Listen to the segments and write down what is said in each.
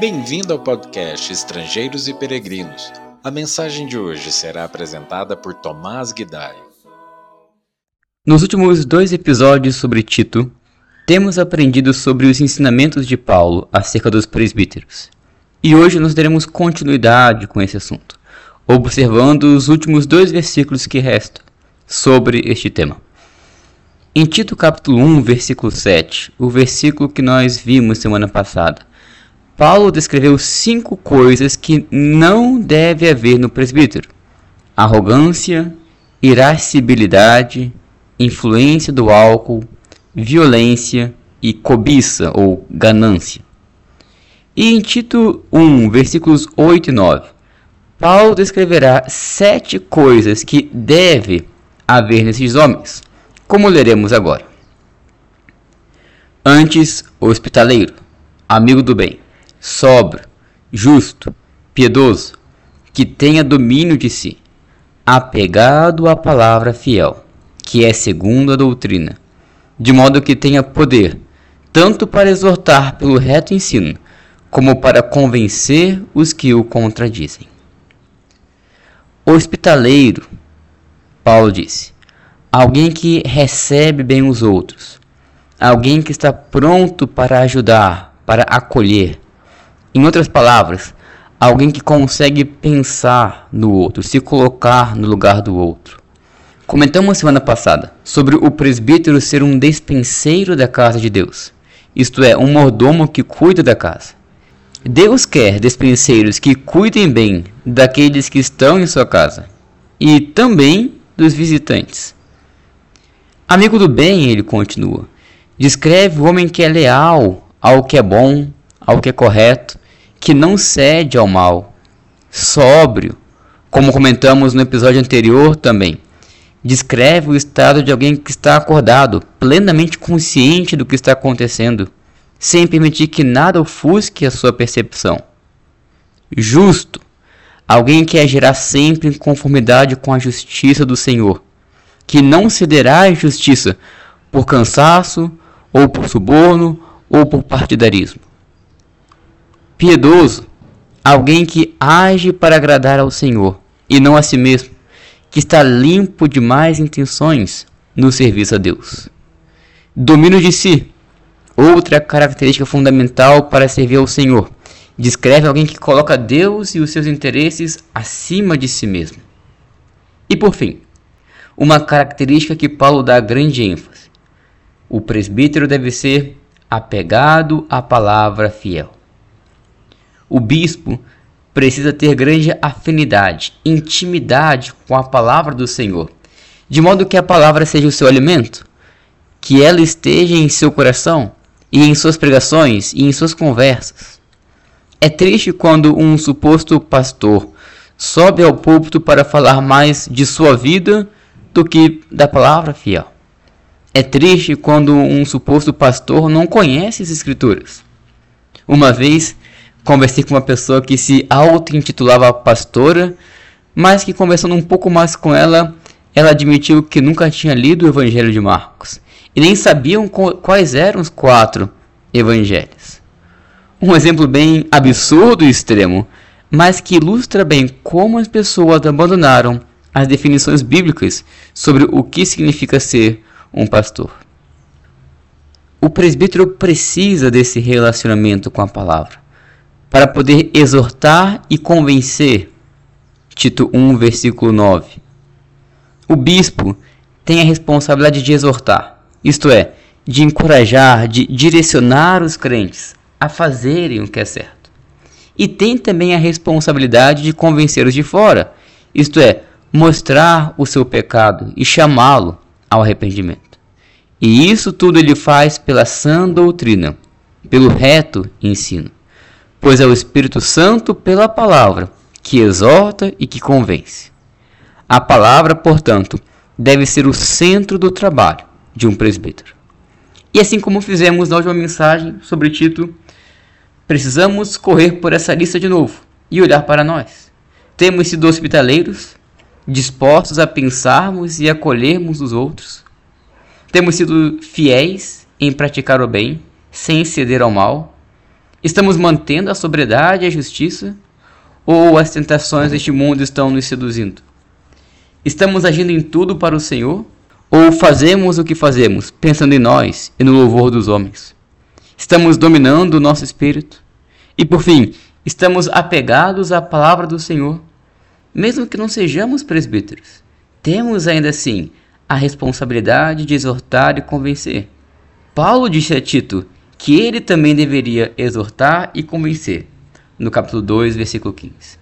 Bem-vindo ao podcast Estrangeiros e Peregrinos. A mensagem de hoje será apresentada por Tomás Guidai. Nos últimos dois episódios sobre Tito, temos aprendido sobre os ensinamentos de Paulo acerca dos presbíteros. E hoje nós daremos continuidade com esse assunto, observando os últimos dois versículos que restam sobre este tema. Em Tito capítulo 1, versículo 7, o versículo que nós vimos semana passada, Paulo descreveu cinco coisas que não deve haver no presbítero: arrogância, irascibilidade, influência do álcool, violência e cobiça ou ganância. E em Tito 1, versículos 8 e 9, Paulo descreverá sete coisas que deve haver nesses homens, como leremos agora. Antes, hospitaleiro, amigo do bem sóbrio, justo, piedoso, que tenha domínio de si, apegado à palavra fiel, que é segundo a doutrina, de modo que tenha poder, tanto para exortar pelo reto ensino, como para convencer os que o contradizem. Hospitaleiro, Paulo disse, alguém que recebe bem os outros, alguém que está pronto para ajudar, para acolher, em outras palavras, alguém que consegue pensar no outro, se colocar no lugar do outro. Comentamos semana passada sobre o presbítero ser um despenseiro da casa de Deus, isto é, um mordomo que cuida da casa. Deus quer despenseiros que cuidem bem daqueles que estão em sua casa e também dos visitantes. Amigo do bem, ele continua, descreve o homem que é leal ao que é bom, ao que é correto, que não cede ao mal, sóbrio, como comentamos no episódio anterior também. Descreve o estado de alguém que está acordado, plenamente consciente do que está acontecendo, sem permitir que nada ofusque a sua percepção. Justo, alguém que agirá sempre em conformidade com a justiça do Senhor, que não cederá à injustiça por cansaço, ou por suborno, ou por partidarismo piedoso, alguém que age para agradar ao Senhor e não a si mesmo, que está limpo de más intenções no serviço a Deus. Domínio de si, outra característica fundamental para servir ao Senhor. Descreve alguém que coloca Deus e os seus interesses acima de si mesmo. E por fim, uma característica que Paulo dá grande ênfase: o presbítero deve ser apegado à palavra fiel o bispo precisa ter grande afinidade, intimidade com a palavra do Senhor, de modo que a palavra seja o seu alimento, que ela esteja em seu coração e em suas pregações e em suas conversas. É triste quando um suposto pastor sobe ao púlpito para falar mais de sua vida do que da palavra fiel. É triste quando um suposto pastor não conhece as Escrituras. Uma vez conversei com uma pessoa que se auto-intitulava pastora, mas que conversando um pouco mais com ela, ela admitiu que nunca tinha lido o Evangelho de Marcos e nem sabiam quais eram os quatro evangelhos. Um exemplo bem absurdo e extremo, mas que ilustra bem como as pessoas abandonaram as definições bíblicas sobre o que significa ser um pastor. O presbítero precisa desse relacionamento com a palavra para poder exortar e convencer. Tito 1, versículo 9. O bispo tem a responsabilidade de exortar, isto é, de encorajar, de direcionar os crentes a fazerem o que é certo. E tem também a responsabilidade de convencer os de fora, isto é, mostrar o seu pecado e chamá-lo ao arrependimento. E isso tudo ele faz pela sã doutrina, pelo reto ensino pois é o Espírito Santo pela palavra que exorta e que convence. A palavra, portanto, deve ser o centro do trabalho de um presbítero. E assim como fizemos na última mensagem sobre Tito, precisamos correr por essa lista de novo e olhar para nós. Temos sido hospitaleiros, dispostos a pensarmos e acolhermos os outros. Temos sido fiéis em praticar o bem, sem ceder ao mal Estamos mantendo a sobriedade e a justiça? Ou as tentações deste mundo estão nos seduzindo? Estamos agindo em tudo para o Senhor? Ou fazemos o que fazemos, pensando em nós e no louvor dos homens? Estamos dominando o nosso espírito? E por fim, estamos apegados à palavra do Senhor? Mesmo que não sejamos presbíteros, temos ainda assim a responsabilidade de exortar e convencer. Paulo disse a Tito que ele também deveria exortar e convencer, no capítulo 2, versículo 15.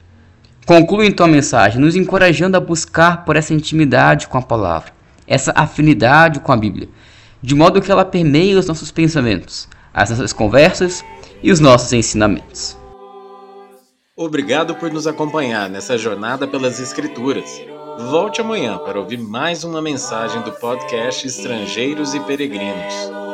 Conclui então a mensagem nos encorajando a buscar por essa intimidade com a palavra, essa afinidade com a Bíblia, de modo que ela permeie os nossos pensamentos, as nossas conversas e os nossos ensinamentos. Obrigado por nos acompanhar nessa jornada pelas Escrituras. Volte amanhã para ouvir mais uma mensagem do podcast Estrangeiros e Peregrinos.